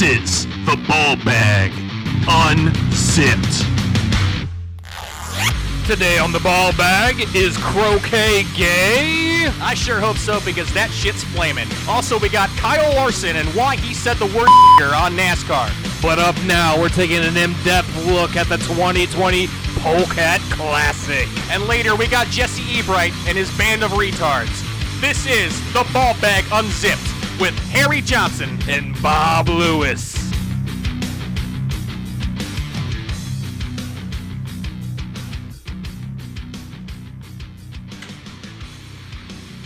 This is the ball bag unzipped. Today on the ball bag is croquet gay. I sure hope so because that shit's flaming. Also, we got Kyle Larson and why he said the word on NASCAR. But up now, we're taking an in-depth look at the 2020 Polecat Classic. And later, we got Jesse Ebright and his band of retards. This is the Ball Bag Unzipped with Harry Johnson. And Bob Lewis.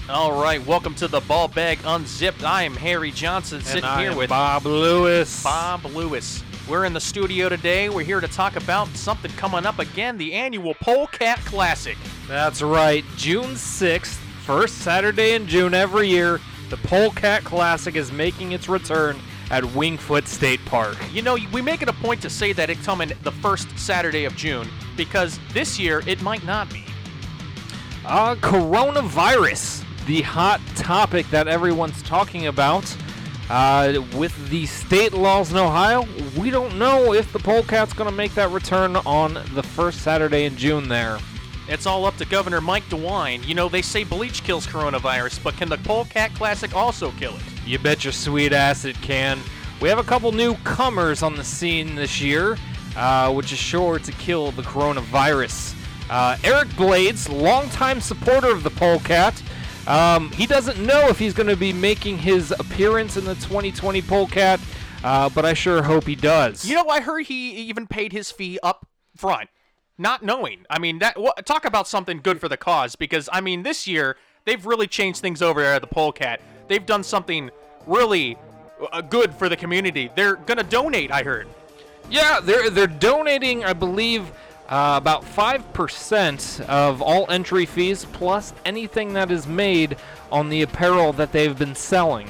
All right, welcome to the Ball Bag Unzipped. I am Harry Johnson, And sitting I here am with Bob Lewis. Bob Lewis. We're in the studio today. We're here to talk about something coming up again the annual Polecat Classic. That's right. June 6th, first Saturday in June every year, the Polecat Classic is making its return at Wingfoot State Park. You know, we make it a point to say that it's coming the first Saturday of June because this year it might not be. Uh, coronavirus, the hot topic that everyone's talking about. Uh, with the state laws in Ohio, we don't know if the polecat's going to make that return on the first Saturday in June there. It's all up to Governor Mike DeWine. You know, they say bleach kills coronavirus, but can the Polecat Classic also kill it? You bet your sweet ass it can. We have a couple newcomers on the scene this year, uh, which is sure to kill the coronavirus. Uh, Eric Blades, longtime supporter of the Polecat, um, he doesn't know if he's going to be making his appearance in the 2020 Polecat, uh, but I sure hope he does. You know, I heard he even paid his fee up front, not knowing. I mean, that wha- talk about something good for the cause because I mean, this year they've really changed things over at the Polecat. They've done something really uh, good for the community. They're gonna donate. I heard. Yeah, they're they're donating, I believe, uh, about five percent of all entry fees plus anything that is made on the apparel that they've been selling.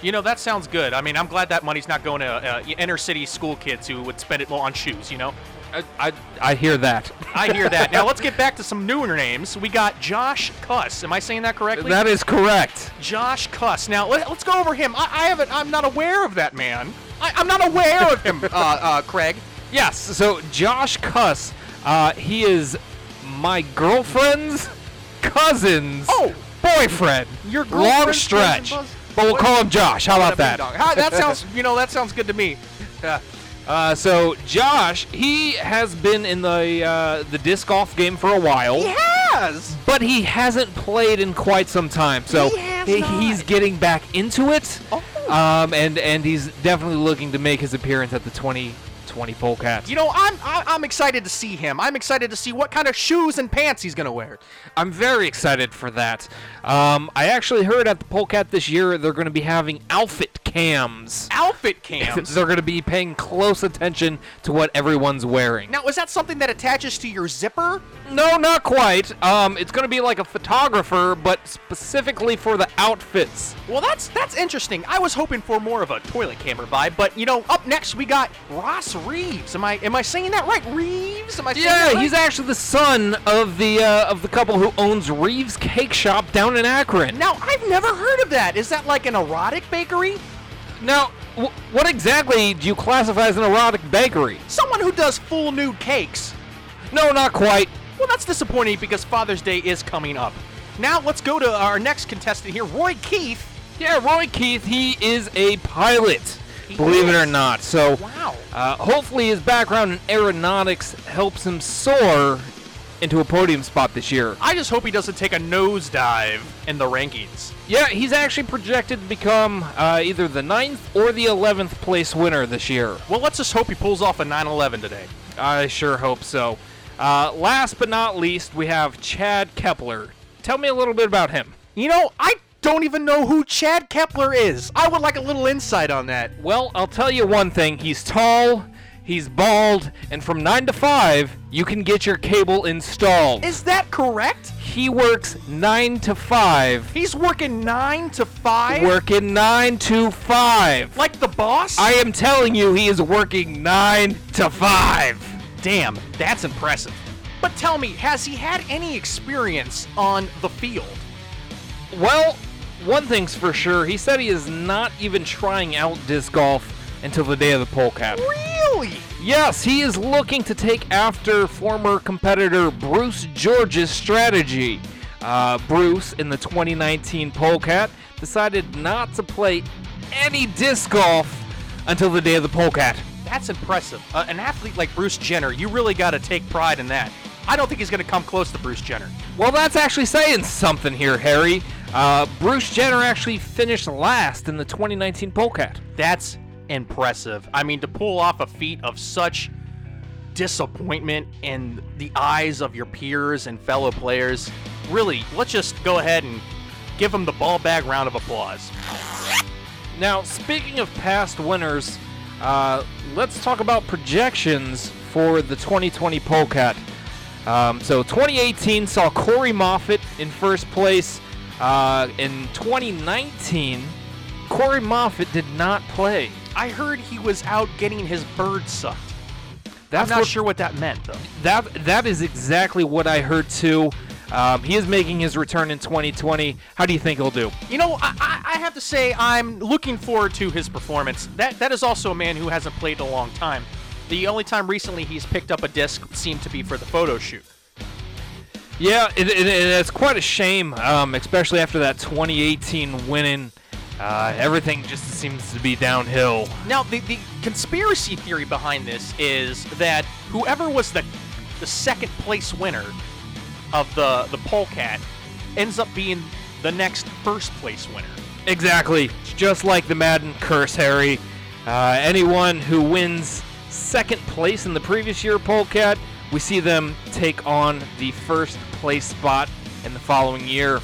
You know, that sounds good. I mean, I'm glad that money's not going to uh, inner city school kids who would spend it on shoes. You know. I I, I hear that. I hear that. Now let's get back to some newer names. We got Josh Cuss. Am I saying that correctly? that is correct. Josh Cuss. Now let, us go over him. I, I haven't. I'm not aware of that man. I, I'm not aware of him. uh, uh, Craig. Yes. So Josh Cuss, uh, he is my girlfriend's cousin's Oh! boyfriend. Your long stretch, but we'll What- call him Josh. How about that? How- that sounds. You know, that sounds good to me. Uh, so Josh, he has been in the uh, the disc golf game for a while. He has. but he hasn't played in quite some time. So He has he- not. he's getting back into it. Oh. Um, and and he's definitely looking to make his appearance at the 2020 Polecat. You know, I'm I, I'm excited to see him. I'm excited to see what kind of shoes and pants he's gonna wear. I'm very excited for that. Um, I actually heard at the Polecat this year they're going to be having outfit cams. Outfit cams. they're going to be paying close attention to what everyone's wearing. now, is that something that attaches to your zipper? No, not quite. Um, it's going to be like a photographer, but specifically for the outfits. Well, that's that's interesting. I was hoping for more of a toilet camera vibe, but you know, up next we got Ross Reeves. Am I am I saying that right? Reeves? Am I Yeah, right? he's actually the son of the uh, of the couple who owns Reeves Cake Shop down in Akron. Now, I've never heard of that. Is that like an erotic bakery? Now, w- what exactly do you classify as an erotic bakery? Someone who does full nude cakes. No, not quite. Well, that's disappointing because Father's Day is coming up. Now, let's go to our next contestant here, Roy Keith. Yeah, Roy Keith, he is a pilot. He believe it or not. So, Wow. uh, hopefully, his background in aeronautics helps him soar into a podium spot this year. I just hope he doesn't take a nosedive in the rankings. Yeah, he's actually projected to become uh, either the ninth or the 11th place winner this year. Well, let's just hope he pulls off a 911 today. I sure hope so. Uh, last but not least, we have Chad Kepler. Tell me a little bit about him. You know, I don't even know who Chad Kepler is. I would like a little insight on that. Well, I'll tell you one thing. He's tall, he's bald, and from 9 to 5, you can get your cable installed. Is that correct? He works 9 to 5. He's working 9 to 5? Working 9 to 5. Like the boss? I am telling you, he is working 9 to 5. Damn, that's impressive. But tell me, has he had any experience on the field? Well, one thing's for sure. He said he is not even trying out disc golf until the day of the polecat. Really? Yes, he is looking to take after former competitor Bruce George's strategy. Uh, Bruce, in the 2019 Polecat, decided not to play any disc golf until the day of the Polecat. That's impressive. Uh, an athlete like Bruce Jenner, you really got to take pride in that. I don't think he's going to come close to Bruce Jenner. Well, that's actually saying something here, Harry. Uh, Bruce Jenner actually finished last in the 2019 Polecat. That's impressive. I mean, to pull off a feat of such disappointment in the eyes of your peers and fellow players, really, let's just go ahead and give him the ball bag round of applause. Now, speaking of past winners, uh, let's talk about projections for the 2020 Polecat. Um, so 2018 saw Corey Moffitt in first place. Uh, in 2019, Corey Moffitt did not play. I heard he was out getting his bird sucked. That's I'm not what, sure what that meant, though. That that is exactly what I heard too. Um, he is making his return in 2020. How do you think he'll do? You know, I, I, have to say I'm looking forward to his performance. That that is also a man who hasn't played in a long time. The only time recently he's picked up a disc seemed to be for the photo shoot. Yeah, it, it, it's quite a shame, um, especially after that 2018 winning. Uh, everything just seems to be downhill. Now, the, the conspiracy theory behind this is that whoever was the the second place winner of the the polecat ends up being the next first place winner. Exactly, It's just like the Madden curse, Harry. Uh, anyone who wins second place in the previous year Polecat, we see them take on the first place spot in the following year.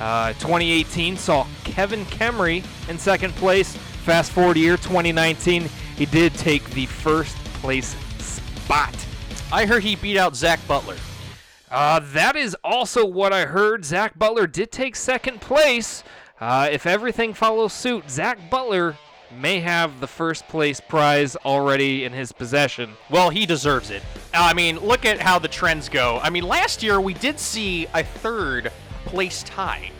Uh, 2018 saw Kevin Kemry in second place. Fast forward year 2019, he did take the first place spot. I heard he beat out Zach Butler. Uh, that is also what I heard. Zach Butler did take second place. Uh, if everything follows suit, Zach Butler may have the first place prize already in his possession. Well, he deserves it. I mean, look at how the trends go. I mean, last year we did see a third place tie.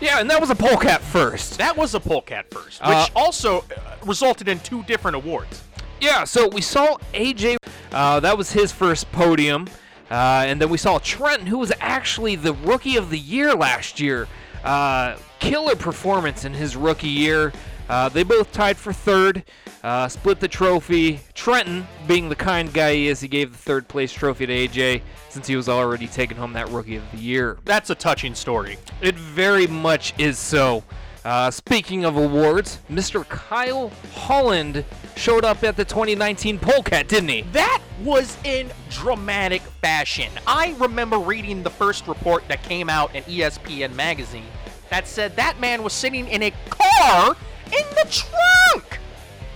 Yeah, and that was a polecat first. That was a polecat first, which Uh, also uh, resulted in two different awards. Yeah, so we saw AJ. Uh, that was his first podium. Uh, and then we saw Trenton, who was actually the rookie of the year last year. Uh, killer performance in his rookie year. Uh, they both tied for third, uh, split the trophy. Trenton, being the kind guy he is, he gave the third place trophy to AJ since he was already taking home that rookie of the year. That's a touching story. It very much is so. Uh, speaking of awards, Mr. Kyle Holland showed up at the 2019 Polecat, didn't he? That was in dramatic fashion. I remember reading the first report that came out in ESPN magazine that said that man was sitting in a car in the trunk.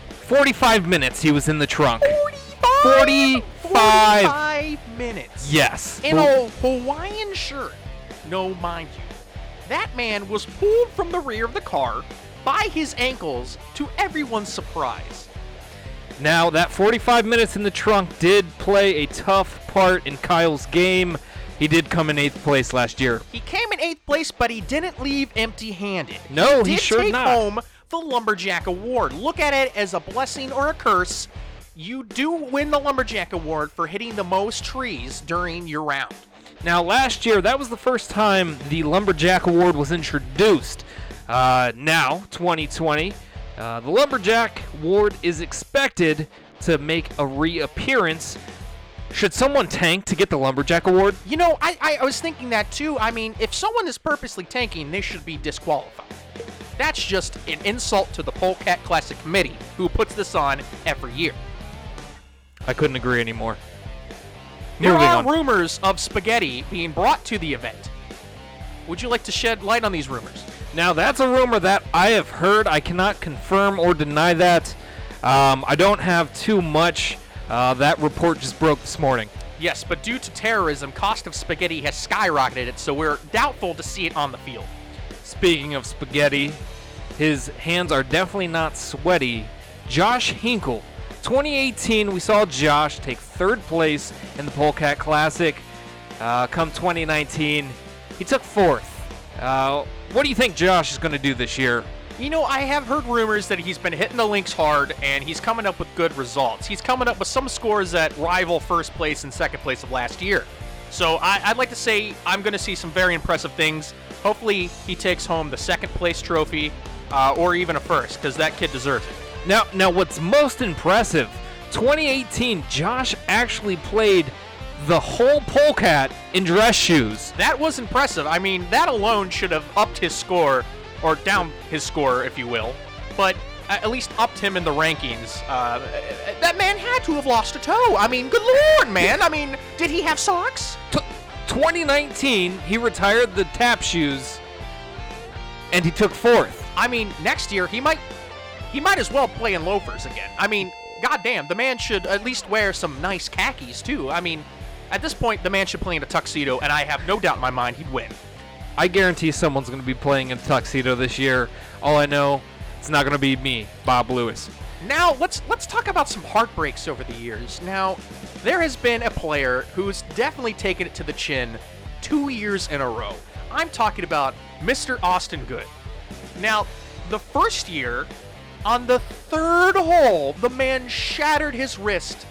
45 minutes he was in the trunk. 45, 45. 45 minutes. Yes. In a Hawaiian shirt. No, mind you. That man was pulled from the rear of the car by his ankles to everyone's surprise. Now, that 45 minutes in the trunk did play a tough part in Kyle's game. He did come in eighth place last year. He came in eighth place, but he didn't leave empty-handed. No, he did sure take not. home the Lumberjack Award. Look at it as a blessing or a curse. You do win the Lumberjack Award for hitting the most trees during your round. Now, last year, that was the first time the Lumberjack Award was introduced. Uh, now, 2020, uh, the Lumberjack Award is expected to make a reappearance. Should someone tank to get the Lumberjack Award? You know, I, I, I was thinking that too. I mean, if someone is purposely tanking, they should be disqualified. That's just an insult to the Polecat Classic Committee, who puts this on every year. I couldn't agree anymore. There Moving are on. rumors of spaghetti being brought to the event. Would you like to shed light on these rumors? Now, that's a rumor that I have heard. I cannot confirm or deny that. Um, I don't have too much. Uh, that report just broke this morning. Yes, but due to terrorism, cost of spaghetti has skyrocketed, so we're doubtful to see it on the field. Speaking of spaghetti, his hands are definitely not sweaty. Josh Hinkle. 2018, we saw Josh take third place in the Polecat Classic. Uh, come 2019, he took fourth. Uh, what do you think Josh is going to do this year? You know, I have heard rumors that he's been hitting the links hard and he's coming up with good results. He's coming up with some scores that rival first place and second place of last year. So I, would like to say I'm going to see some very impressive things. Hopefully, he takes home the second place trophy uh, or even a first because that kid deserves it. Now, now, what's most impressive? 2018, Josh actually played the whole polecat in dress shoes. That was impressive. I mean, that alone should have upped his score or down his score, if you will, but at least upped him in the rankings. Uh, that man had to have lost a toe. I mean, good lord, man. I mean, did he have socks? T- 2019, he retired the tap shoes, and he took fourth. I mean, next year he might, he might as well play in loafers again. I mean, goddamn, the man should at least wear some nice khakis too. I mean, at this point, the man should play in a tuxedo, and I have no doubt in my mind he'd win. I guarantee someone's going to be playing in a tuxedo this year. All I know, it's not going to be me, Bob Lewis. Now let's let's talk about some heartbreaks over the years. Now, there has been a player who's definitely taken it to the chin two years in a row. I'm talking about Mr. Austin Good. Now, the first year, on the third hole, the man shattered his wrist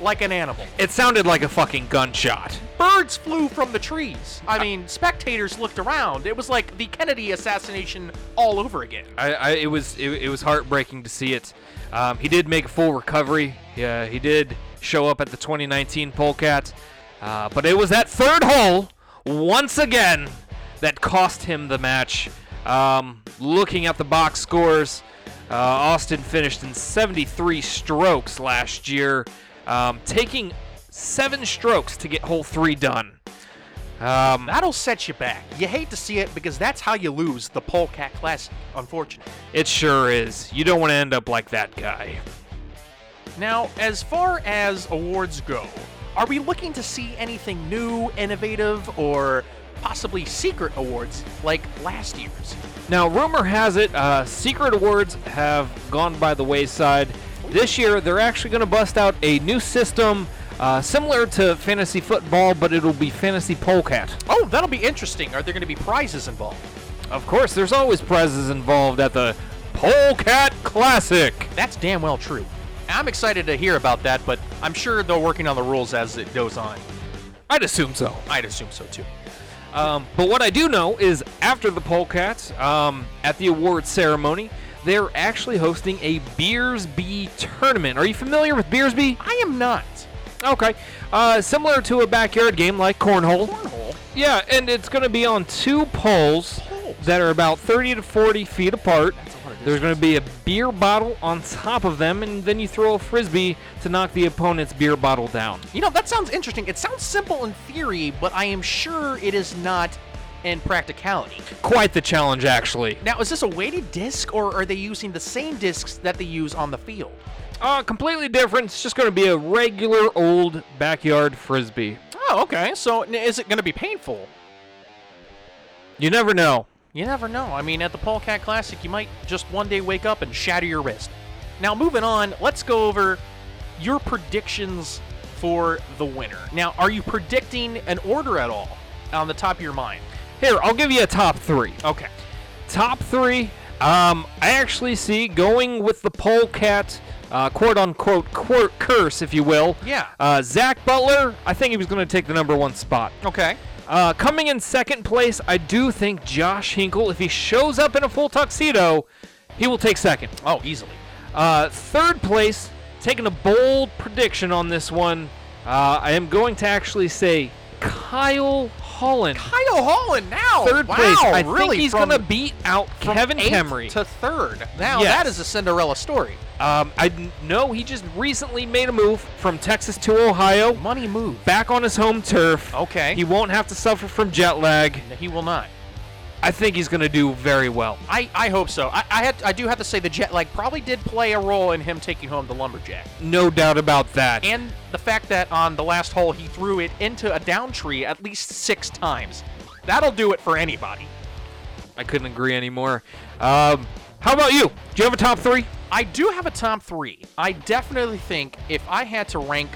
like an animal. It sounded like a fucking gunshot. Birds flew from the trees. I mean, spectators looked around. It was like the Kennedy assassination all over again. I, I it was it, it, was heartbreaking to see it. Um, he did make a full recovery. Yeah, he did show up at the 2019 Polecat, uh, but it was that third hole once again that cost him the match. Um, looking at the box scores, uh, Austin finished in 73 strokes last year um, taking seven strokes to get hole three done. Um, That'll set you back. You hate to see it because that's how you lose the Polecat Classic, unfortunately. It sure is. You don't want to end up like that guy. Now, as far as awards go, are we looking to see anything new, innovative, or possibly secret awards like last year's? Now, rumor has it, uh, secret awards have gone by the wayside. This year, they're actually going to bust out a new system uh, similar to fantasy football, but it'll be fantasy polecat. Oh, that'll be interesting. Are there going to be prizes involved? Of course, there's always prizes involved at the Polecat Classic. That's damn well true. I'm excited to hear about that, but I'm sure they're working on the rules as it goes on. I'd assume so. I'd assume so too. Um, but what I do know is after the Polecats, um, at the awards ceremony, they're actually hosting a Beersby tournament. Are you familiar with Beersby? I am not. Okay. Uh, similar to a backyard game like cornhole. Cornhole? Yeah, and it's going to be on two poles, poles, that are about 30 to 40 feet apart. There's going to be a beer bottle on top of them, and then you throw a frisbee to knock the opponent's beer bottle down. You know, that sounds interesting. It sounds simple in theory, but I am sure it is not in practicality. Quite the challenge, actually. Now, is this a weighted disc, or are they using the same discs that they use on the field? Uh, completely different. It's just going to be a regular old backyard frisbee. Oh, okay. So, is it going to be painful? You never know. You never know. I mean, at the Polecat Classic, you might just one day wake up and shatter your wrist. Now, moving on, let's go over your predictions for the winner. Now, are you predicting an order at all on the top of your mind? Here, I'll give you a top three. Okay. Top three. Um, I actually see going with the polecat, uh, quote unquote quote, curse, if you will. Yeah. Uh, Zach Butler. I think he was going to take the number one spot. Okay. Uh, coming in second place, I do think Josh Hinkle, if he shows up in a full tuxedo, he will take second. Oh, easily. Uh, third place, taking a bold prediction on this one. Uh, I am going to actually say Kyle Holland. Kyle Holland now. Third wow, place. I really think he's going to beat out Kevin Kemry. to third. Now Yes. that is a Cinderella story. Um, I know he just recently made a move from Texas to Ohio, Money move. back on his home turf. Okay. He won't have to suffer from jet lag. He will not. I think he's going to do very well. I, I hope so. I I, had, I do have to say the jet lag probably did play a role in him taking home the lumberjack, No doubt about that. and the fact that on the last hole he threw it into a down tree at least six times. That'll do it for anybody. I couldn't agree anymore. Um, how about you? Do you have a top three? I do have a top three. I definitely think if I had to rank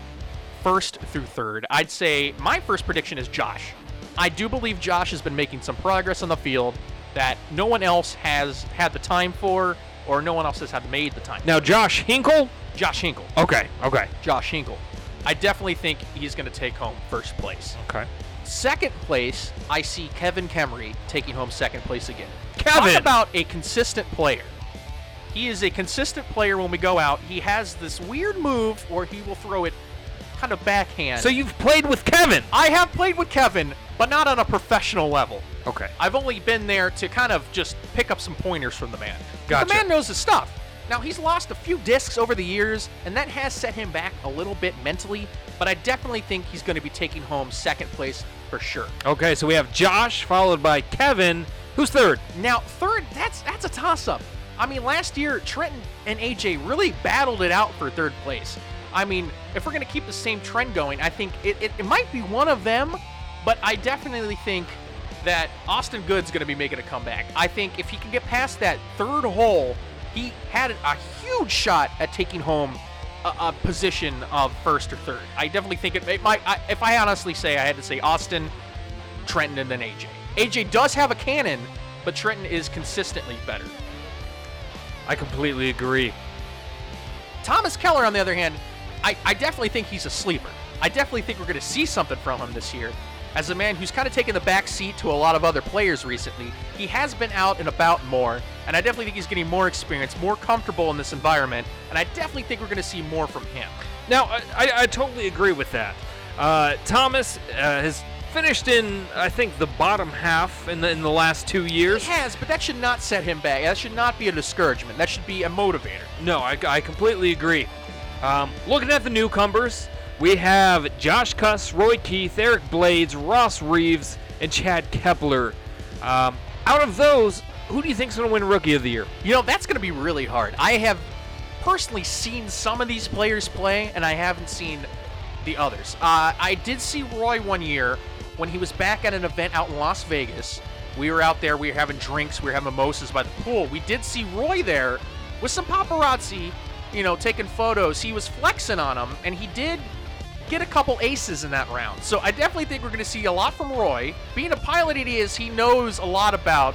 first through third, I'd say my first prediction is Josh. I do believe Josh has been making some progress on the field. that no one else has had the time for, or no one else has had made the time. Now, Josh Hinkle. Josh Hinkle. Okay. Okay. Josh Hinkle. I definitely think he's going to take home first place. Okay. Second place, I see Kevin Kemery taking home second place again. Kevin! Talk about a consistent player. He is a consistent player when we go out. He has this weird move where he will throw it kind of backhand. So you've played with Kevin. I have played with Kevin, but not on a professional level. Okay. I've only been there to kind of just pick up some pointers from the man. Gotcha. The man knows his stuff. Now, he's lost a few discs over the years, and that has set him back a little bit mentally, but I definitely think he's going to be taking home second place for sure. Okay. So we have Josh followed by Kevin. Who's third? Now, third, that's that's a toss-up. I mean, last year Trenton and AJ really battled it out for third place. I mean, if we're gonna keep the same trend going, I think it, it, it might be one of them, but I definitely think that Austin Good's gonna be making a comeback. I think if he can get past that third hole, he had a huge shot at taking home a, a position of first or third. I definitely think it, it might. I, if I honestly say, I had to say Austin, Trenton, and then AJ. AJ does have a cannon, but Trenton is consistently better. I completely agree. Thomas Keller, on the other hand, I, I definitely think he's a sleeper. I definitely think we're going to see something from him this year. As a man who's kind of taken the back seat to a lot of other players recently, he has been out and about more, and I definitely think he's getting more experience, more comfortable in this environment, and I definitely think we're going to see more from him. Now, I, I, I totally agree with that. Uh, Thomas uh, has finished in, I think, the bottom half in the in the last two years. He has, but that should not set him back. That should not be a discouragement. That should be a motivator. No, I, I completely agree. Um, looking at the newcomers, we have Josh Cuss, Roy Keith, Eric Blades, Ross Reeves, and Chad Kepler. Um, out of those, who do you think's going to win Rookie of the Year? You know, that's going to be really hard. I have personally seen some of these players play, and I haven't seen the others. Uh, I did see Roy one year when he was back at an event out in Las Vegas. We were out there, we were having drinks, we were having mimosas by the pool. We did see Roy there with some paparazzi, you know, taking photos. He was flexing on them, and he did get a couple aces in that round. So I definitely think we're going to see a lot from Roy. Being a pilot he is, he knows a lot about,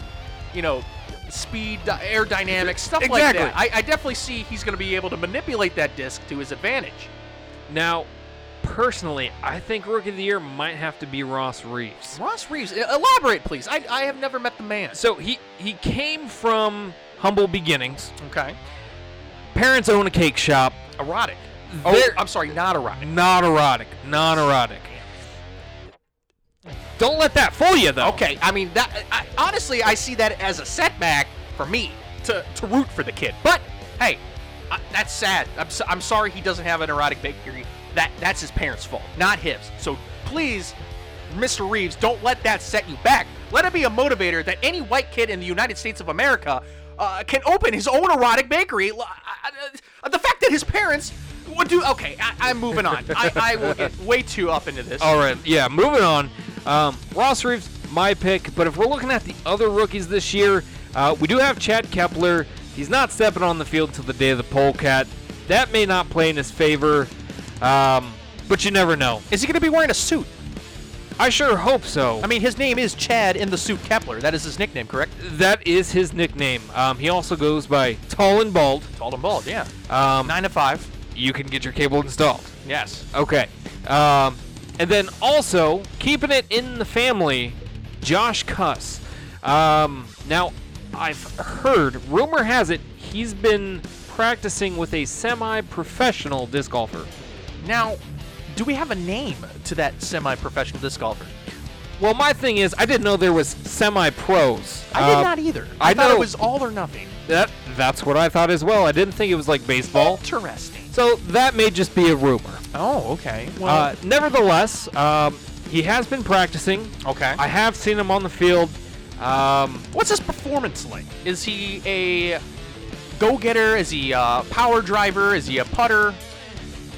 you know, speed, air dynamics, stuff like that. I, I definitely see he's going to be able to manipulate that disc to his advantage. Now, personally, I think Rookie of the Year might have to be Ross Reeves. Ross Reeves, elaborate, please. I, I have never met the man. So he he came from humble beginnings. Okay. Parents own a cake shop. Erotic. Oh, There- I'm sorry, not erotic. Not erotic. Non erotic. Don't let that fool you, though. Okay, I mean that. I, honestly, I see that as a setback for me to, to root for the kid. But hey, I, that's sad. I'm, so, I'm sorry he doesn't have an erotic bakery. That that's his parents' fault, not his. So please, Mr. Reeves, don't let that set you back. Let it be a motivator that any white kid in the United States of America uh, can open his own erotic bakery. I- the fact that his parents would do. Okay, I, I'm moving on. I, I will get way too up into this. All right. Yeah. Moving on. Um, Ross Reeves, my pick. But if we're looking at the other rookies this year, uh, we do have Chad Kepler. He's not stepping on the field until the day of the polecat. That may not play in his favor, um, but you never know. Is he going to be wearing a suit? I sure hope so. I mean, his name is Chad in the suit Kepler. That is his nickname, correct? that is his nickname. Um, he also goes by Tall and Bald. Tall and bald, yeah. Um, Nine to five. You can get your cable installed. Yes. Okay. Um, and then also keeping it in the family, Josh Cuss. Um, now, I've heard, rumor has it, he's been practicing with a semi-professional disc golfer. Now, do we have a name to that semi-professional disc golfer? Well, my thing is, I didn't know there was semi-pros. I did Uh, not either. I, I thought know- it was all or nothing. That that's what I thought as well. I didn't think it was like baseball. Interesting. So that may just be a rumor. Oh, okay. Well, Uh, nevertheless, um, he has been practicing. okay. I have seen him on the field. Um, What's his performance like? Is he a go-getter? Is he a power driver? Is he a putter?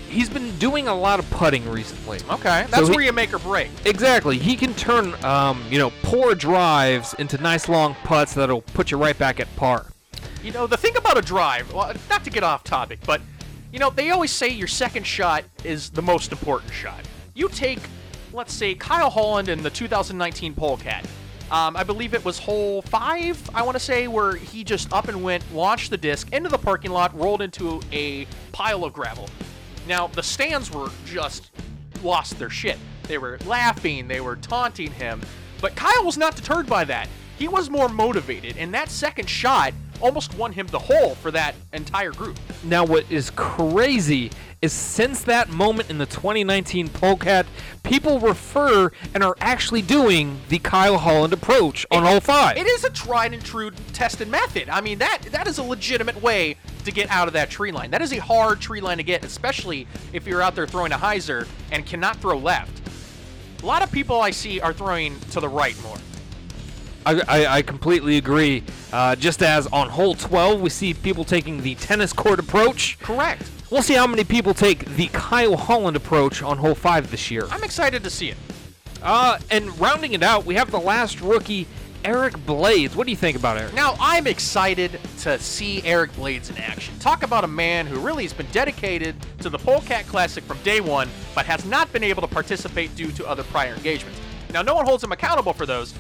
he's been doing a lot of putting recently. Okay, that's he- where you make or break. Exactly. He can turn, um, you know, poor drives into nice long putts that'll put you right back at par. You know, the thing about a drive, well, not to get off topic, but, you know, they always say your second shot is the most important shot. You take, let's say, Kyle Holland in the 2019 Polecat. Um, I believe it was hole five, I want to say, where he just up and went, launched the disc into the parking lot, rolled into a pile of gravel. Now, the stands were just lost their shit. They were laughing, they were taunting him. But Kyle was not deterred by that. He was more motivated, and that second shot almost won him the hole for that entire group. Now, what is crazy is since that moment in the 2019 Polecat, people refer and are actually doing the Kyle Holland approach on all five. It is a tried and true tested method. I mean, that that is a legitimate way to get out of that tree line. That is a hard tree line to get, especially if you're out there throwing a hyzer and cannot throw left. A lot of people I see are throwing to the right more. I, I, I completely agree. Uh, just as on hole 12, we see people taking the tennis court approach. Correct. We'll see how many people take the Kyle Holland approach on hole 5 this year. I'm excited to see it. Uh, and rounding it out, we have the last rookie, Eric Blades. What do you think about Eric? Now, I'm excited to see Eric Blades in action. Talk about a man who really has been dedicated to the Polecat Classic from day one, but has not been able to participate due to other prior engagements. Now, no one holds him accountable for those.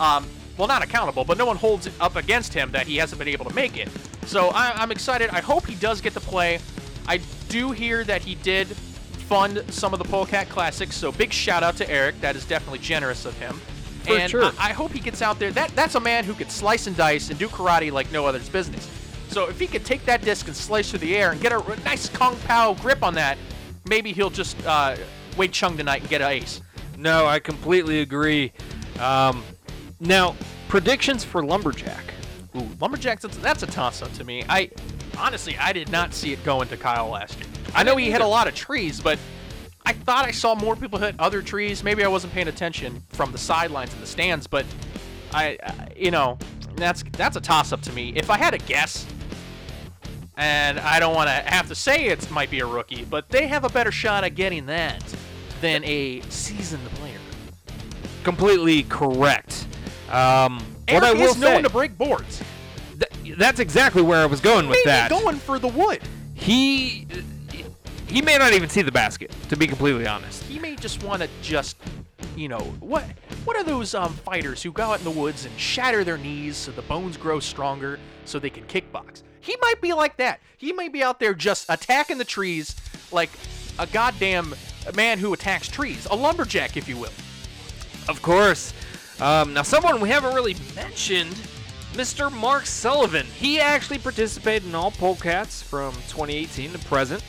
Um, well, not accountable, but no one holds it up against him that he hasn't been able to make it. So I, I'm excited. I hope he does get to play. I do hear that he did fund some of the Polecat Classics, so big shout out to Eric. That is definitely generous of him. For and sure. I, I hope he gets out there. That that's a man who could slice and dice and do karate like no other's business. So if he could take that disc and slice through the air and get a, a nice Kung Pao grip on that, maybe he'll just uh, Wade Chung tonight and get an ace. No, I completely agree. Um, now, predictions for Lumberjack. Ooh, Lumberjacks, that's, a toss-up to me. I honestly, I did not see it going to Kyle last year. I know he hit a lot of trees, but I thought I saw more people hit other trees. Maybe I wasn't paying attention from the sidelines and the stands, but I, I you know, that's that's a toss-up to me. If I had a guess, and I don't want to have to say it might be a rookie, but they have a better shot at getting that than a seasoned player. Completely correct. Um, Eric what I will is known say, to break boards. th- that's exactly where I was going with Maybe that. going for the wood. he he may not even see the basket, to be completely honest. he may just want to just you know what what are those um, fighters who go out in the woods and shatter their knees so the bones grow stronger so they can kickbox he might be like that he might be out there just attacking the trees like a goddamn man who attacks trees a lumberjack if you will Of course. Um, now, someone we haven't really mentioned, Mr. Mark Sullivan. He actually participated in all polecats from 2018 to present.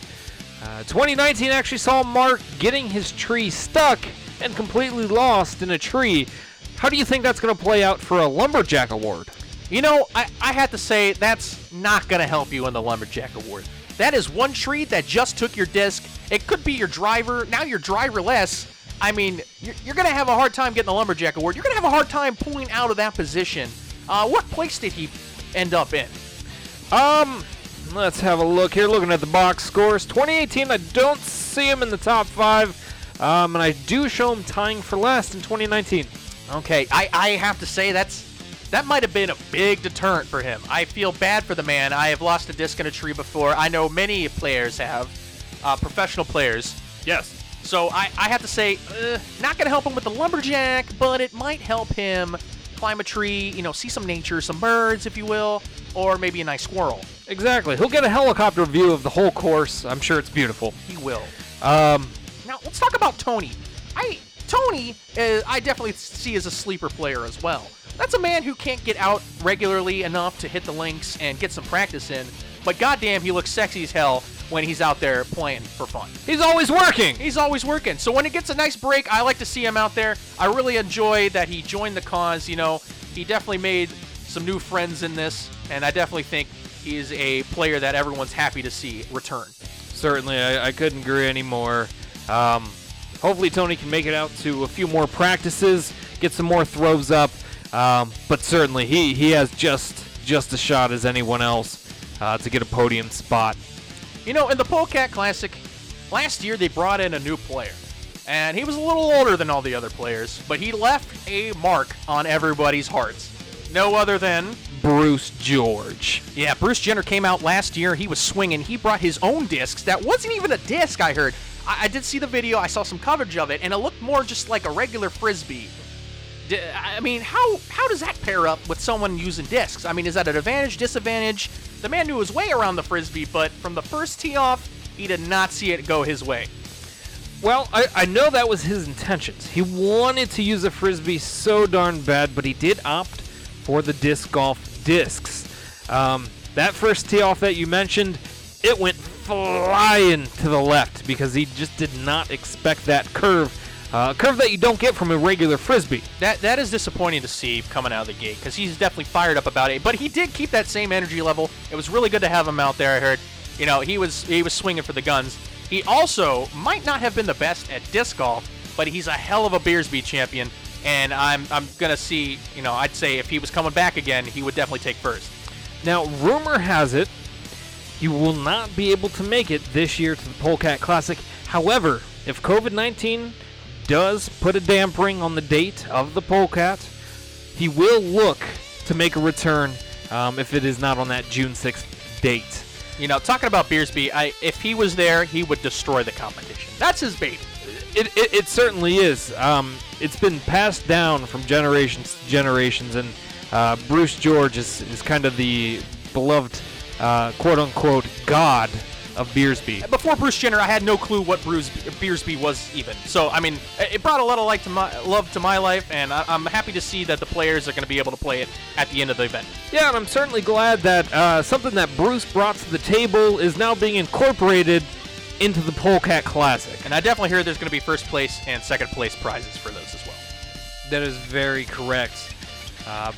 Uh, 2019 actually saw Mark getting his tree stuck and completely lost in a tree. How do you think that's going to play out for a Lumberjack Award? you know i, I have to say that's not going to help you in the lumberjack award that is one tree that just took your disc it could be your driver now you're driverless i mean you're, you're going to have a hard time getting the lumberjack award you're going to have a hard time pulling out of that position uh, what place did he end up in Um, let's have a look here. Looking at the box scores, 2018, I don't see him in the top five. Um, and I do show him tying for last in 2019. Okay, I, I have to say that's that might have been a big deterrent for him. I feel bad for the man. I have lost a disc in a tree before. I know many players have, uh, professional players. Yes. So I, I have to say, uh, not gonna help him with the lumberjack, but it might help him climb a tree. You know, see some nature, some birds, if you will, or maybe a nice squirrel. Exactly. He'll get a helicopter view of the whole course. I'm sure it's beautiful. He will. Um, Now let's talk about Tony. I Tony, uh, I definitely see as a sleeper player as well. That's a man who can't get out regularly enough to hit the links and get some practice in. But goddamn, he looks sexy as hell when he's out there playing for fun. he's always working. He's always working. So when it gets a nice break, I like to see him out there. I really enjoy that he joined the cause. You know, he definitely made some new friends in this, and I definitely think he is a player that everyone's happy to see return. Certainly, I, I couldn't agree anymore. Um, hopefully, Tony can make it out to a few more practices, get some more throws up. Um, but certainly, he, he has just just a shot as anyone else uh, to get a podium spot. You know, in the Polecat Classic, last year they brought in a new player. And he was a little older than all the other players, but he left a mark on everybody's hearts. No other than. Bruce George. Yeah, Bruce Jenner came out last year. He was swinging. He brought his own discs. That wasn't even a disc, I heard. I, I did see the video. I saw some coverage of it, and it looked more just like a regular frisbee. I mean, how how does that pair up with someone using discs? I mean, is that an advantage, disadvantage? The man knew his way around the frisbee, but from the first tee off, he did not see it go his way. Well, I, I know that was his intentions. He wanted to use a frisbee so darn bad, but he did opt for the disc golf discs. Um, that first tee off that you mentioned, it went flying to the left because he just did not expect that curve. Uh, a curve that you don't get from a regular frisbee. That that is disappointing to see coming out of the gate because he's definitely fired up about it. But he did keep that same energy level. It was really good to have him out there. I heard, you know, he was he was swinging for the guns. He also might not have been the best at disc golf, but he's a hell of a Beersby champion. And I'm I'm gonna see, you know, I'd say if he was coming back again, he would definitely take first. Now, rumor has it he will not be able to make it this year to the Polecat Classic. However, if COVID 19 does put a dampering on the date of the Polecat, he will look to make a return um, if it is not on that June 6th date. You know, talking about Beersby, I if he was there, he would destroy the competition. That's his baby. It, it, it certainly is. Um, it's been passed down from generations to generations, and uh, Bruce George is, is kind of the beloved uh, quote unquote god of Beersby. Before Bruce Jenner, I had no clue what Bruce Beersby was even. So I mean, it brought a lot of light to my love to my life, and I, am happy to see that the players are going to be able to play it at the end of the event. Yeah, and I'm certainly glad that uh, something that Bruce brought to the table is now being incorporated into the Polecat Classic. And I definitely hear there's going to be first place and second place prizes for those as well. That is very correct. Uh,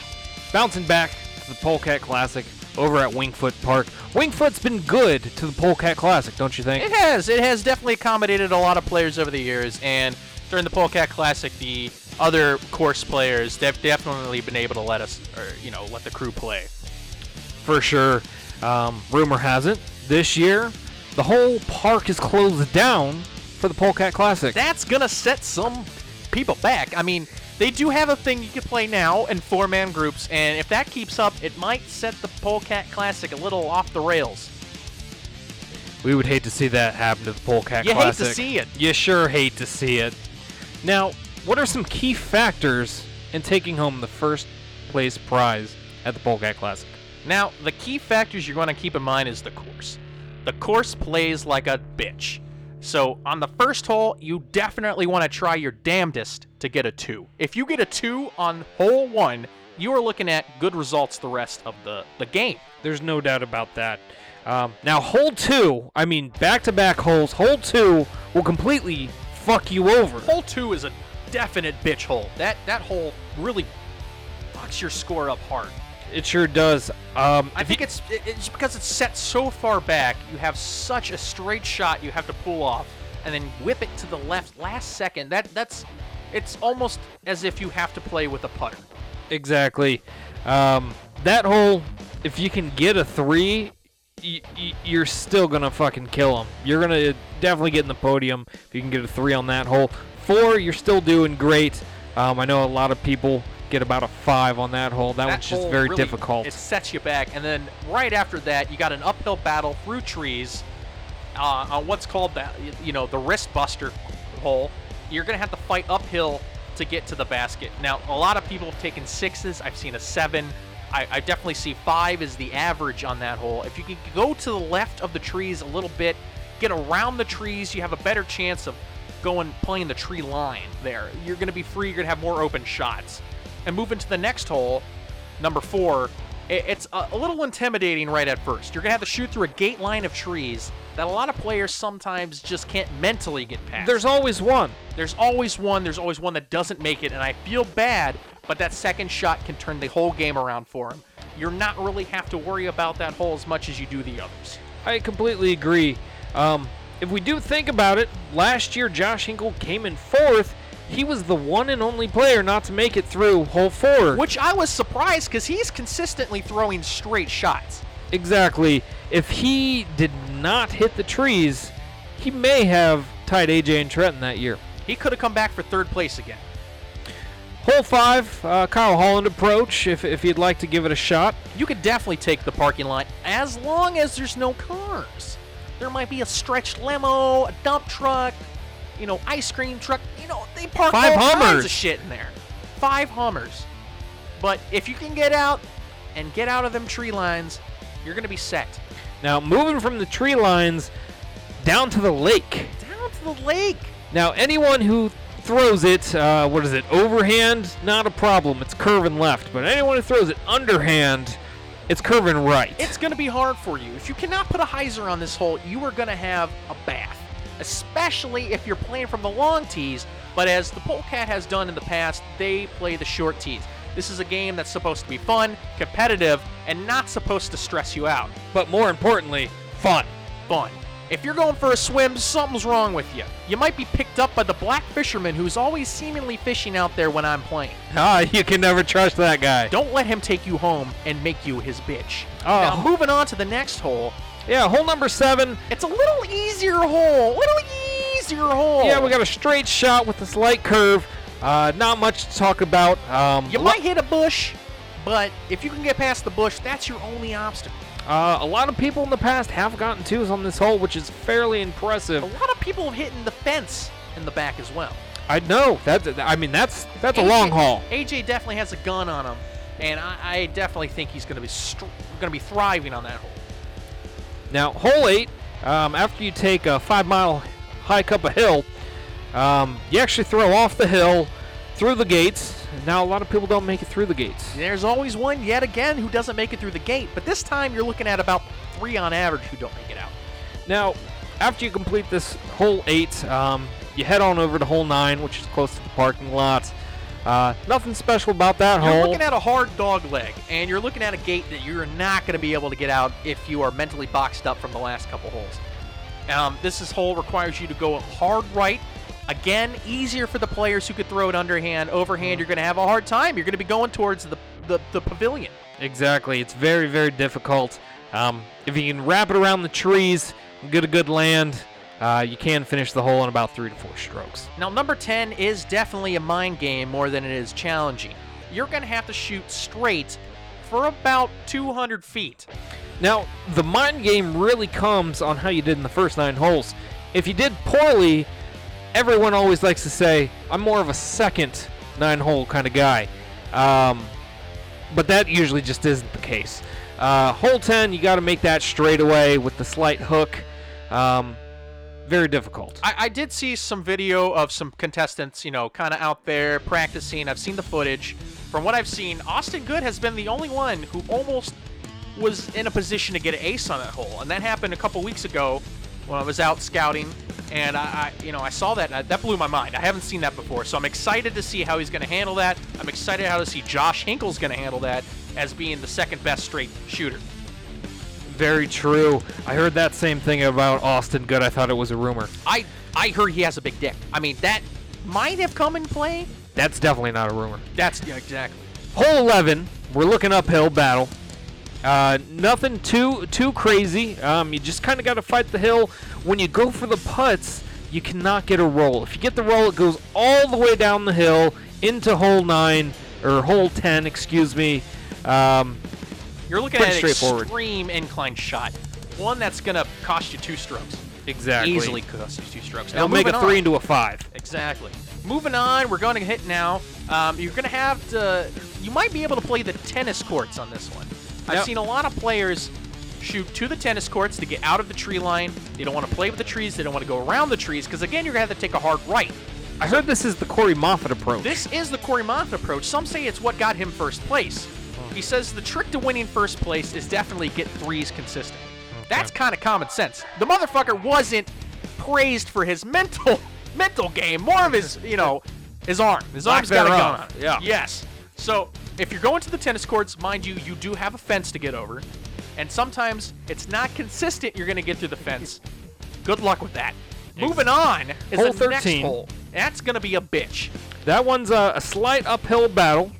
bouncing back to the Polecat Classic over at Wingfoot Park. Wingfoot's been good to the Polecat Classic, don't you think? It has. It has definitely accommodated a lot of players over the years, and during the Polecat Classic, the other course players they've definitely been able to let us, or you know, let the crew play. For sure. Um, rumor has it this year the whole park is closed down for the Polecat Classic. That's gonna set some people back. I mean, they do have a thing you can play now in four man groups, and if that keeps up, it might set the Polecat Classic a little off the rails. We would hate to see that happen to the Polecat you Classic. You hate to see it. You sure hate to see it. Now, what are some key factors in taking home the first place prize at the Polecat Classic? Now, the key factors you're going to keep in mind is the course. The course plays like a bitch. So on the first hole, you definitely want to try your damnedest to get a two. If you get a two on hole one, you are looking at good results the rest of the, the game. There's no doubt about that. Um, now, hole two, I mean, back to back holes, hole two will completely fuck you over. Hole two is a definite bitch hole. That, that hole really fucks your score up hard. It sure does. Um, I think it's it's because it's set so far back. You have such a straight shot you have to pull off, and then whip it to the left last second. That that's it's almost as if you have to play with a putter. Exactly. Um, that hole, if you can get a three, y- y- you're still gonna fucking kill them. You're gonna definitely get in the podium if you can get a three on that hole. Four, you're still doing great. Um, I know a lot of people get about a five on that hole. That, That one's just very really- difficult. It sets you back, and then right after that, you got an uphill battle through trees uh, on what's called the you know the wrist buster hole. You're gonna have to fight uphill to get to the basket. Now, a lot of people have taken sixes. I've seen a seven. I, I definitely see five is the average on that hole. If you can go to the left of the trees a little bit, get around the trees, you have a better chance of going playing the tree line there. You're going to be free. You're going to have more open shots. And moving to the next hole, number four, it's a, a little intimidating right at first. You're going to have to shoot through a gate line of trees that a lot of players sometimes just can't mentally get past. There's always one. There's always one. There's always one that doesn't make it, and I feel bad, but that second shot can turn the whole game around for him. You're not really have to worry about that hole as much as you do the others. I completely agree. Um, if we do think about it, last year Josh Hinkle came in fourth. He was the one and only player not to make it through hole four. Which I was surprised because he's consistently throwing straight shots. Exactly. If he did not hit the trees, he may have tied AJ and Trenton that year. He could have come back for third place again. Hole five, uh, Kyle Holland approach. If if you'd like to give it a shot, You could definitely take the parking lot as long as there's no cars. There might be a stretched limo, a dump truck, you know, ice cream truck. They park Five all kinds Hummers. of shit in there. five Hummers. But if you can get out and get out of them tree lines, you're going to be set. Now, moving from the tree lines down to the lake. Down to the lake. Now, anyone who throws it, uh, what is it, overhand, not a problem. It's curving left. But anyone who throws it underhand, it's curving right. It's going to be hard for you. If you cannot put a hyzer on this hole, you are going to have a bath, especially if you're playing from the long tees. But as the Polecat has done in the past, they play the short tees. This is a game that's supposed to be fun, competitive, and not supposed to stress you out. but more importantly, fun. Fun. If you're going for a swim, something's wrong with you. You might be picked up by the black fisherman who's always seemingly fishing out there when I'm playing. Ah, you can never trust that guy. Don't let him take you home and make you his bitch. Oh. Now, moving on to the next hole, Yeah, hole number seven. it's a little easier hole. Little easier hole. Yeah, we got a straight shot with a slight curve. Uh, not much to talk about. Um, You might hit a bush, but if you can get past the bush, that's your only obstacle. Uh, a lot of people in the past have gotten twos on this hole, which is fairly impressive. A lot of people have hit in the fence in the back as well. I know that. I mean, that's that's a long haul. AJ definitely has a gun on him, and I, I definitely think he's going to be str- going to be thriving on that hole. Now, hole eight. Um, after you take a five mile hike up a hill, um, you actually throw off the hill through the gates. Now, a lot of people don't make it through the gates. There's always one yet again who doesn't make it through the gate, but this time you're looking at about three on average who don't make it out. Now, after you complete this hole eight, um, you head on over to hole nine, which is close to the parking lot. Uh, nothing special about that hole. You're looking at a hard dog leg, and you're looking at a gate that you're not going to be able to get out if you are mentally boxed up from the last couple holes. Um, this is hole requires you to go hard right. Again, easier for the players who could throw it underhand. Overhand, you're going to have a hard time. You're going to be going towards the, the, the pavilion. Exactly. It's very, very difficult. Um, if you can wrap it around the trees and get a good land, uh, you can finish the hole in about three to four strokes. Now, number 10 is definitely a mind game more than it is challenging. You're going to have to shoot straight for about 200 feet. Now, the mind game really comes on how you did in the first nine holes. If you did poorly, everyone always likes to say, I'm more of a second nine hole kind of guy. Um, but that usually just isn't the case. Uh, hole 10, you got to make that straight away with the slight hook. Um, very difficult. I, I did see some video of some contestants, you know, kind of out there practicing. I've seen the footage. From what I've seen, Austin Good has been the only one who almost was in a position to get an ace on that hole, and that happened a couple weeks ago when I was out scouting, and I, I you know, I saw that, and I- that blew my mind. I haven't seen that before, so I'm excited to see how he's going to handle that. I'm excited how to see Josh Hinkle's going to handle that as being the second best straight shooter. Very true. I heard that same thing about Austin Good. I thought it was a rumor. I I heard he has a big dick. I mean, that might have come in play. That's definitely not a rumor. That's yeah, exactly. Hole 11, we're looking uphill battle. Uh, nothing too too crazy. Um, you just kind of got to fight the hill. When you go for the putts, you cannot get a roll. If you get the roll, it goes all the way down the hill into hole nine or hole 10, excuse me. Um, You're looking Pretty at an extreme incline shot. One that's gonna cost you two strokes. exactly. Easily cost you two strokes. It'll make a three on. into a five. Exactly. Moving on, we're going to hit now. Um, you're going to have to. You might be able to play the tennis courts on this one. I've Yep. seen a lot of players shoot to the tennis courts to get out of the tree line. They don't want to play with the trees. They don't want to go around the trees because again, you're going to have to take a hard right. I heard this is the Corey Moffat approach. This is the Corey Moffat approach. Some say it's what got him first place. He says the trick to winning first place is definitely get threes consistent. That's kind of common sense. The motherfucker wasn't praised for his mental mental game, more of his, you know, his arm. His arm's got a gun on it. yeah. Yes. So if you're going to the tennis courts, mind you, you do have a fence to get over, and sometimes it's not consistent. You're going to get through the fence. Good luck with that. Moving on is Hole the next 13. hole. That's going to be a bitch. That one's a, a slight uphill battle.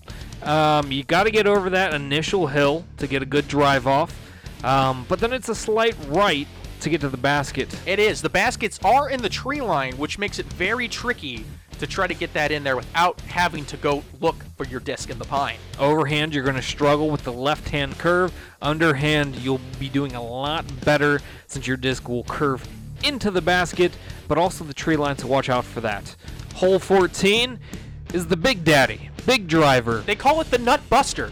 Um, you got to get over that initial hill to get a good drive off. Um, but then it's a slight right to get to the basket. It is. The baskets are in the tree line, which makes it very tricky to try to get that in there without having to go look for your disc in the pine. Overhand, you're going to struggle with the left hand curve. Underhand, you'll be doing a lot better since your disc will curve into the basket, but also the tree line, so watch out for that. Hole 14 is the big daddy. Big driver. They call it the Nut Buster.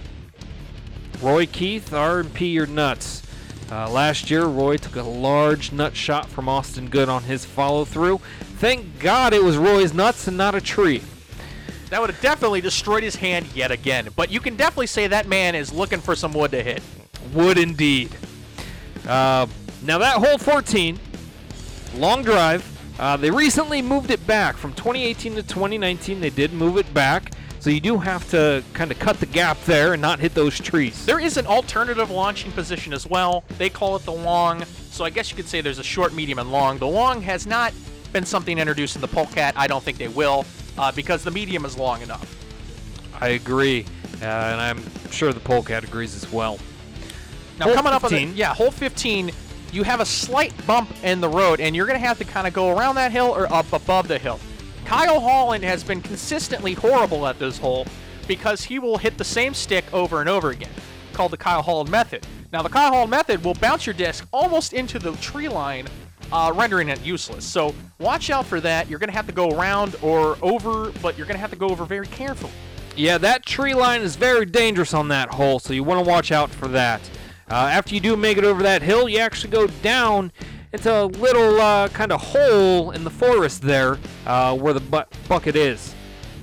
Roy Keith, R&P your nuts. Uh, last year, Roy took a large nut shot from Austin Good on his follow through. Thank God it was Roy's nuts and not a tree. That would have definitely destroyed his hand yet again. But you can definitely say that man is looking for some wood to hit. Wood indeed. Uh, now, that hole 14, long drive, uh, they recently moved it back from 2018 to 2019. They did move it back. So you do have to kind of cut the gap there and not hit those trees. There is an alternative launching position as well. They call it the long. So I guess you could say there's a short, medium, and long. The long has not been something introduced in the polecat. I don't think they will uh, because the medium is long enough. I agree, uh, and I'm sure the polecat agrees as well. Now Hole coming up on the, yeah, hole 15, you have a slight bump in the road, and you're going to have to kind of go around that hill or up above the hill. Kyle Holland has been consistently horrible at this hole because he will hit the same stick over and over again, called the Kyle Holland method. Now, the Kyle Holland method will bounce your disc almost into the tree line, uh, rendering it useless. So watch out for that. You're going to have to go around or over, but you're going to have to go over very carefully. Yeah, that tree line is very dangerous on that hole, so you want to watch out for that. Uh, after you do make it over that hill, you actually go down into a little uh, kind of hole in the forest there uh, where the bu- bucket is.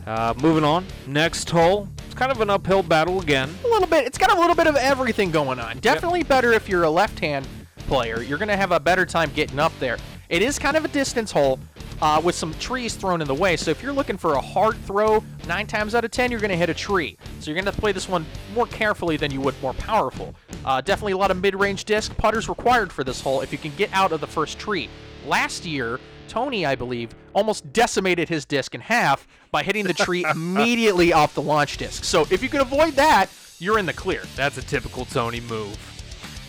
Uh, moving on, next hole. It's kind of an uphill battle again. a little bit. It's got a little bit of everything going on. Definitely better if you're a left-hand player. You're going to have a better time getting up there. It is kind of a distance hole uh, with some trees thrown in the way. So if you're looking for a hard throw, nine times out of ten you're going to hit a tree. So you're going to play this one more carefully than you would more powerful. Uh, definitely a lot of mid-range disc putters required for this hole if you can get out of the first tree. Last year. Tony, I believe, almost decimated his disc in half by hitting the tree immediately off the launch disc. So if you can avoid that, you're in the clear. That's a typical Tony move.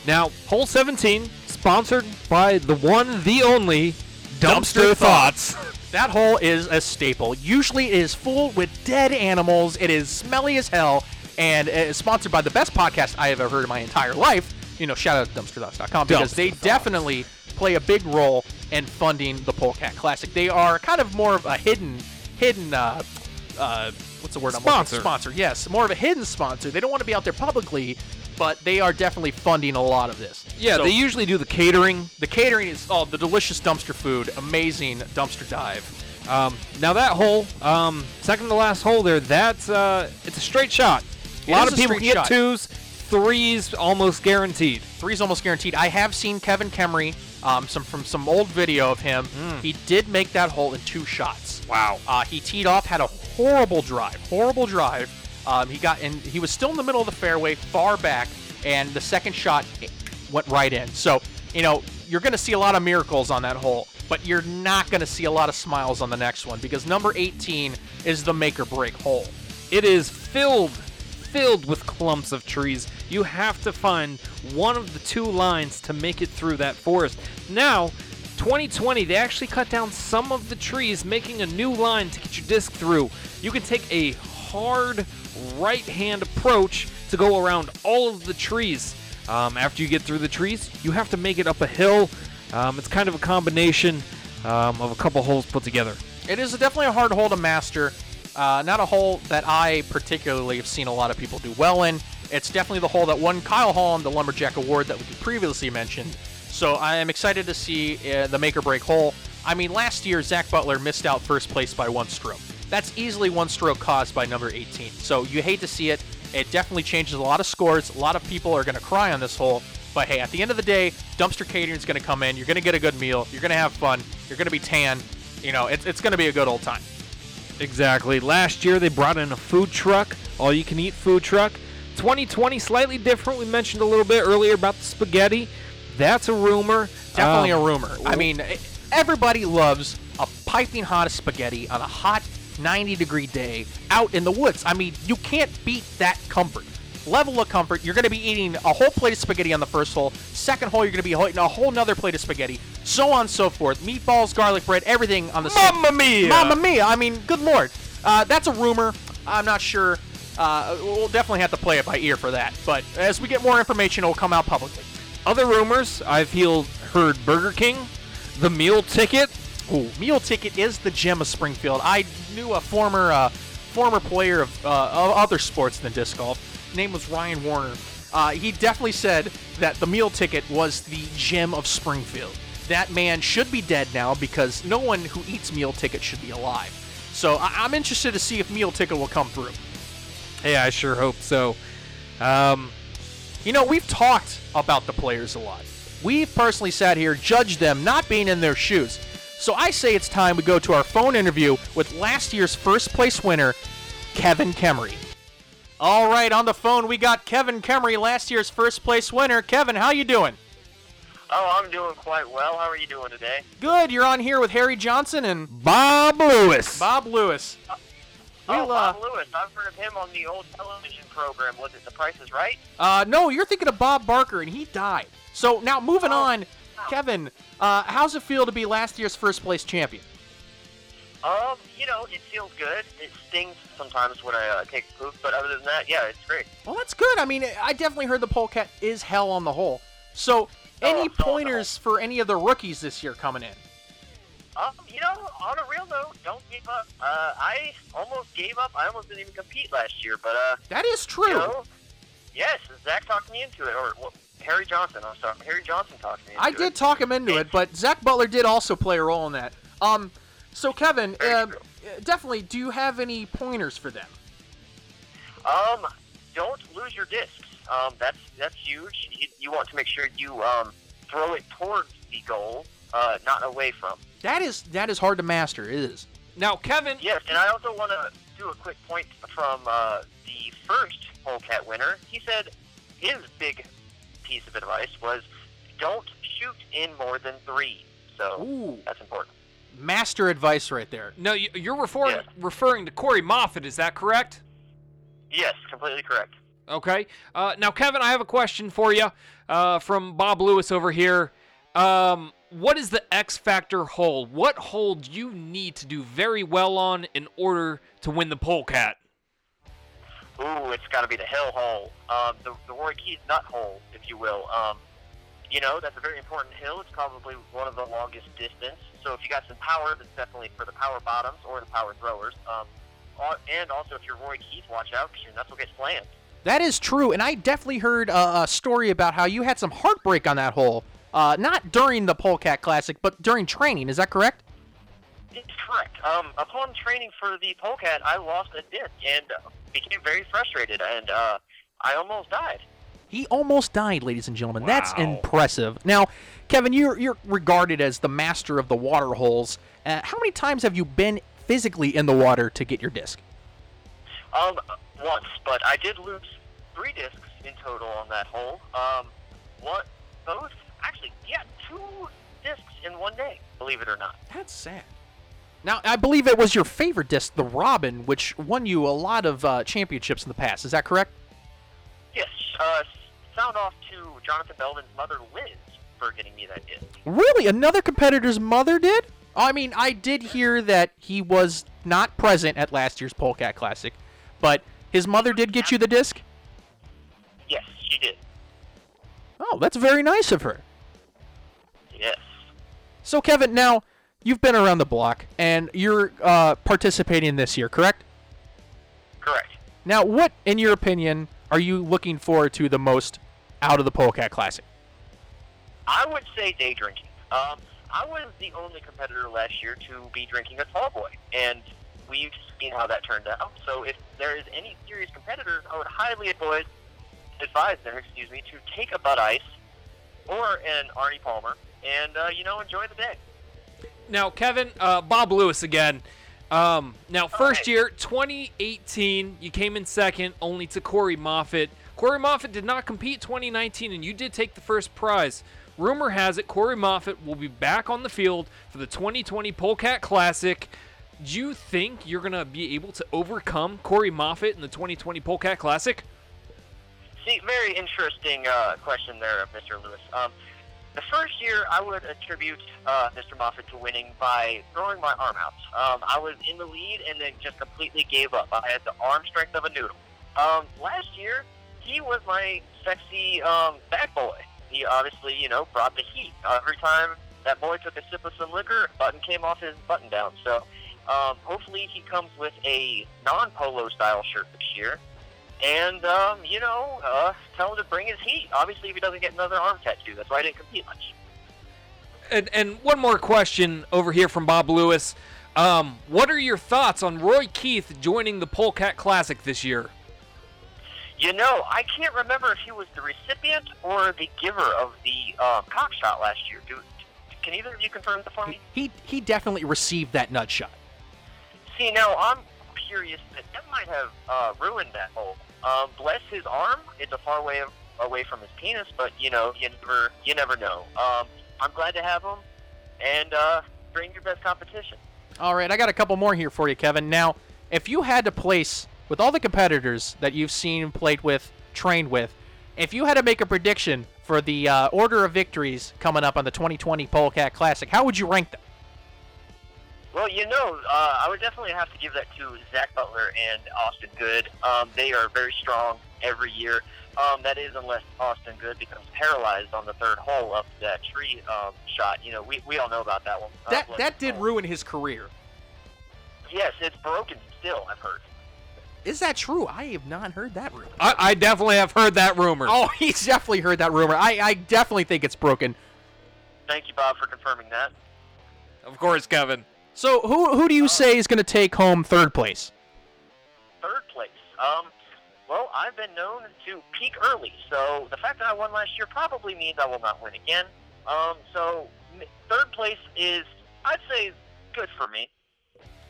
Now, hole 17, sponsored by the one, the only Dumpster, Dumpster Thoughts. That hole is a staple. Usually it is full with dead animals. It is smelly as hell, and it is sponsored by the best podcast I have ever heard in my entire life. You know, shout out to dumpsterthoughts.com because Dumpster they Thoughts. definitely play a big role in funding the Polecat Classic. They are kind of more of a hidden, hidden, uh, uh, what's the word I'm? Sponsor. Sponsor, yes, more of a hidden sponsor. They don't want to be out there publicly, but they are definitely funding a lot of this. Yeah, So- they usually do the catering. the catering is oh the delicious dumpster food, amazing dumpster dive. Um, now that hole, um, second to last hole there, that's uh, it's a straight shot. A It lot of people get shot. twos, threes almost guaranteed. Three's almost guaranteed. I have seen Kevin Kemery, um, some from some old video of him. He did make that hole in two shots. Wow. Uh, he teed off, had a horrible drive, horrible drive. Um, he got in. He was still in the middle of the fairway, far back, and the second shot went right in. So you know you're going to see a lot of miracles on that hole, but you're not going to see a lot of smiles on the next one because number 18 is the make or break hole. It is filled, filled with clumps of trees. You have to find one of the two lines to make it through that forest. Now, 2020, they actually cut down some of the trees, making a new line to get your disc through. You can take a hard right hand approach to go around all of the trees. Um, after you get through the trees, you have to make it up a hill. Um, it's kind of a combination um, of a couple holes put together. It is definitely a hard hole to master. Uh, not a hole that I particularly have seen a lot of people do well in. It's definitely the hole that won Kyle Holland the Lumberjack Award that we previously mentioned. So I am excited to see uh, the make or break hole. I mean, last year Zach Butler missed out first place by one stroke. That's easily one stroke caused by number 18. So you hate to see it. It definitely changes a lot of scores. A lot of people are going to cry on this hole. But hey, at the end of the day, dumpster catering is going to come in. You're going to get a good meal. You're going to have fun. You're going to be tan. You know, it's, it's going to be a good old time. Exactly. Last year they brought in a food truck, all you can eat food truck. 2020 slightly different. We mentioned a little bit earlier about the spaghetti. That's a rumor. Definitely Um, a rumor. I mean, everybody loves a piping hot spaghetti on a hot 90 degree day out in the woods. I mean, you can't beat that comfort. Level of comfort. You're going to be eating a whole plate of spaghetti on the first hole. Second hole, you're going to be eating a whole nother plate of spaghetti. So on and so forth. Meatballs, garlic bread, everything on the. Mamma mia! Mamma mia! I mean, good lord. Uh, that's a rumor. I'm not sure. Uh, we'll definitely have to play it by ear for that. But as we get more information, it will come out publicly. Other rumors I've healed, heard Burger King, the meal ticket. Ooh, meal ticket is the gem of Springfield. I knew a former uh, former player of, uh, of other sports than disc golf. Name was Ryan Warner. Uh, he definitely said that the meal ticket was the gem of Springfield. That man should be dead now because no one who eats meal ticket should be alive. So I- I'm interested to see if meal ticket will come through. Hey, I sure hope so. Um, You know, we've talked about the players a lot. We've personally sat here, judged them not being in their shoes. So I say it's time we go to our phone interview with last year's first place winner, Kevin Kemery. All right, on the phone we got Kevin Kemery, last year's first place winner. Kevin, how you doing? Oh, I'm doing quite well. How are you doing today? Good. You're on here with Harry Johnson and Bob Lewis. Bob Lewis. oh, We'll, uh, Bob Lewis. I've heard of him on the old television program. Was it The Price is Right? Uh, no, you're thinking of Bob Barker, and he died. So now moving Oh. on, Kevin, uh, how's it feel to be last year's first place champion? Um, you know, it feels good. It stings sometimes when I uh, take a poop, but other than that, yeah, it's great. Well, that's good. I mean, I definitely heard the polecat is hell on the hole. So, any Oh, on the pointers for any of the rookies this year coming in? Um, you know, on a real note, don't give up. Uh, I almost gave up. I almost didn't even compete last year, but uh, That is true. you know, yes, Zach talked me into it, or well, Harry Johnson. I'm sorry, Harry Johnson talked me into I it. did talk him into it, but Zach Butler did also play a role in that. Um, so Kevin, uh, definitely, do you have any pointers for them? Um, don't lose your discs. Um, that's that's huge. You, you want to make sure you um, throw it towards the goal, uh, not away from. That is that is hard to master. It is. Now, Kevin. Yes, and I also want to do a quick point from uh, the first polecat winner. He said his big piece of advice was don't shoot in more than three. So Ooh, that's important. master advice right there. No, you- you're referring Yeah. referring to Corey Moffat. Is that correct? Yes, completely correct. Okay. Uh, now, Kevin, I have a question for you uh, from Bob Lewis over here. Um, what is the X Factor hole? What hole do you need to do very well on in order to win the polecat? Ooh, it's got to be the hill hole, um, the, the Roy Keith nut hole, if you will. Um, you know, that's a very important hill. It's probably one of the longest distance. So if you got some power, that's definitely for the power bottoms or the power throwers. Um, and also, if you're Roy Keith, watch out because your nuts will get slammed. That is true, and I definitely heard a, a story about how you had some heartbreak on that hole. Uh, not during the Polecat Classic, but during training. Is that correct? It's correct. Um, upon training for the polecat, I lost a disc and uh, became very frustrated, and uh, I almost died. He almost died, ladies and gentlemen. That's impressive. Now, Kevin, you're you're regarded as the master of the water holes. Uh, how many times have you been physically in the water to get your disc? Um, once, but I did lose three discs in total on that hole. Um, one, both, actually, yeah, two discs in one day. Believe it or not. That's sad. Now, I believe it was your favorite disc, the Robin, which won you a lot of uh, championships in the past. Is that correct? Yes. Uh, sound off to Jonathan Belvin's mother, Liz, for getting me that disc. Really? Another competitor's mother did? I mean, I did hear that he was not present at last year's Polecat Classic, but his mother did get you the disc? Yes, she did. Oh, that's very nice of her. Yes. So, Kevin, now you've been around the block and you're uh, participating this year, correct? Correct. Now, what, in your opinion, are you looking forward to the most out of the Polecat Classic? I would say day drinking. Um, I was the only competitor last year to be drinking a tall boy, and we've seen how that turned out. So if there is any serious competitors, I would highly advise, advise them, excuse me, to take a Bud Ice or an Arnie Palmer, and uh, you know enjoy the day. Now, Kevin, uh, Bob Lewis again. Um, now, first year, 2018, you came in second, only to Corey Moffat. Corey Moffat did not compete 2019, and you did take the first prize. Rumor has it Corey Moffat will be back on the field for the 2020 Polecat Classic. Do you think you're going to be able to overcome Corey Moffat in the 2020 Polecat Classic? See, very interesting uh, question there, Mr. Lewis. Um, the first year, I would attribute uh, Mr. Moffat to winning by throwing my arm out. Um, I was in the lead and then just completely gave up. I had the arm strength of a noodle. Um, last year, he was my sexy um, bad boy. He obviously, you know, brought the heat. Every time that boy took a sip of some liquor, button came off his button down. So Um, hopefully, he comes with a non-polo style shirt this year, and um, you know, uh, tell him to bring his heat. Obviously, if he doesn't get another arm tattoo, that's why I didn't compete much. And and one more question over here from Bob Lewis. Um, what are your thoughts on Roy Keith joining the Polecat Classic this year? You know, I can't remember if he was the recipient or the giver of the uh, cock shot last year. Do, can either of you confirm that for me? He he definitely received that nut shot. See, now I'm curious that that might have uh, ruined that hole. Um, bless his arm; it's a far way away from his penis, but you know, you never you never know. Um, I'm glad to have him, and uh, bring your best competition. All right, I got a couple more here for you, Kevin. Now, if you had to place with all the competitors that you've seen, played with, trained with, if you had to make a prediction for the uh, order of victories coming up on the 2020 Polecat Classic, how would you rank them? Well, you know, uh, I would definitely have to give that to Zach Butler and Austin Good. Um, they are very strong every year. Um, that is, unless Austin Good becomes paralyzed on the third hole of that tree um, shot. You know, we, we all know about that one. Uh, That bless that did ruin his career. Yes, it's broken still. I've heard. Is that true? I have not heard that rumor. I, I definitely have heard that rumor. Oh, he's definitely heard that rumor. I, I definitely think it's broken. Thank you, Bob, for confirming that. Of course, Kevin. So who who do you say is going to take home third place? Third place. Um, well, I've been known to peak early, so the fact that I won last year probably means I will not win again. Um, so third place is, I'd say, good for me.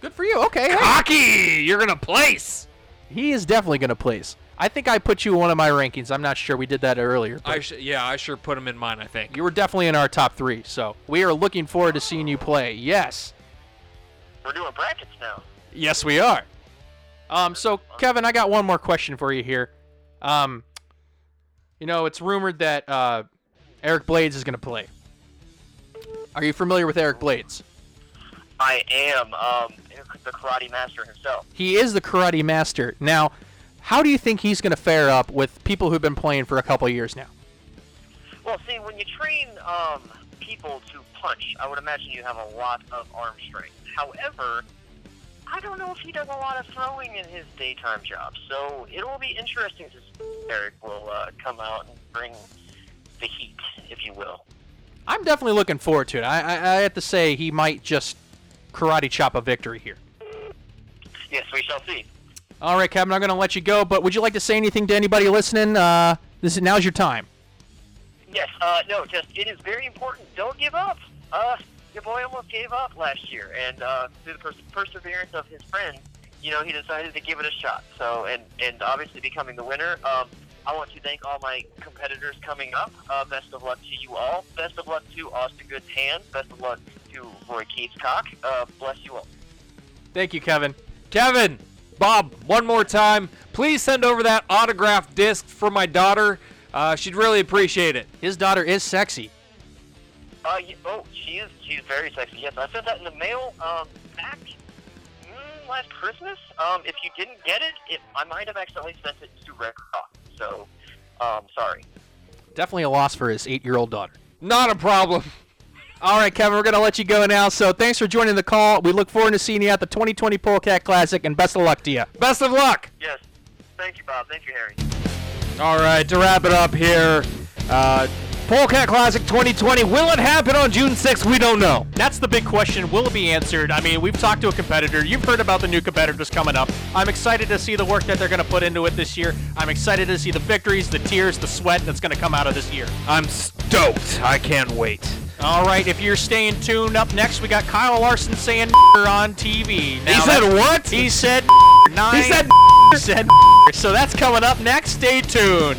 Good for you. Okay. hey. Hockey, you're gonna place. He is definitely going to place. I think I put you in one of my rankings. I'm not sure. We did that earlier. I sh- yeah, I sure put him in mine. I think. you were definitely in our top three. So we are looking forward to seeing you play. Yes. We're doing brackets now. Yes, we are. Um, so Kevin, I got one more question for you here. Um, you know, it's rumored that uh, Eric Blades is going to play. Are you familiar with Eric Blades? I am um, the karate master himself. He is the karate master. Now, how do you think he's going to fare up with people who've been playing for a couple years now? Well, see, when you train um, people to punch, I would imagine you have a lot of arm strength. However, I don't know if he does a lot of throwing in his daytime job, so it will be interesting to see if Eric will uh, come out and bring the heat, if you will. I'm definitely looking forward to it. I, I, I have to say he might just karate chop a victory here. Yes, we shall see. All right, Kevin, I'm going to let you go, but would you like to say anything to anybody listening? Uh, this is now's your time. Yes, uh, no, just it is very important. Don't give up. Uh, your boy almost gave up last year, and uh, through the pers- perseverance of his friends, you know, he decided to give it a shot. So, and and obviously becoming the winner. Um, I want to thank all my competitors coming up. Uh, best of luck to you all. Best of luck to Austin Good's hands. Best of luck to Roy Keith's cock. Uh, bless you all. Thank you, Kevin. Kevin, Bob, one more time. Please send over that autographed disc for my daughter. Uh, she'd really appreciate it. His daughter is sexy. Uh, y oh, she is. She's very sexy. Yes, I sent that in the mail. Um, back mm, last Christmas. Um, if you didn't get it, it I might have accidentally sent it to Red Cross. So, um, sorry. Definitely a loss for his eight-year-old daughter. Not a problem. All right, Kevin, we're going to let you go now. So thanks for joining the call. We look forward to seeing you at the 2020 Polecat Classic, and best of luck to you. Best of luck. Yes. Thank you, Bob. Thank you, Harry. All right, to wrap it up here, uh, Polecat Classic 2020. Will it happen on June 6th? We don't know. That's the big question. Will it be answered? I mean, we've talked to a competitor. You've heard about the new competitors coming up. I'm excited to see the work that they're going to put into it this year. I'm excited to see the victories, the tears, the sweat that's going to come out of this year. I'm stoked. I can't wait. All right, if you're staying tuned, up next we got Kyle Larson saying on TV. Now he said what? He said nine. He said He said so that's coming up next. Stay tuned.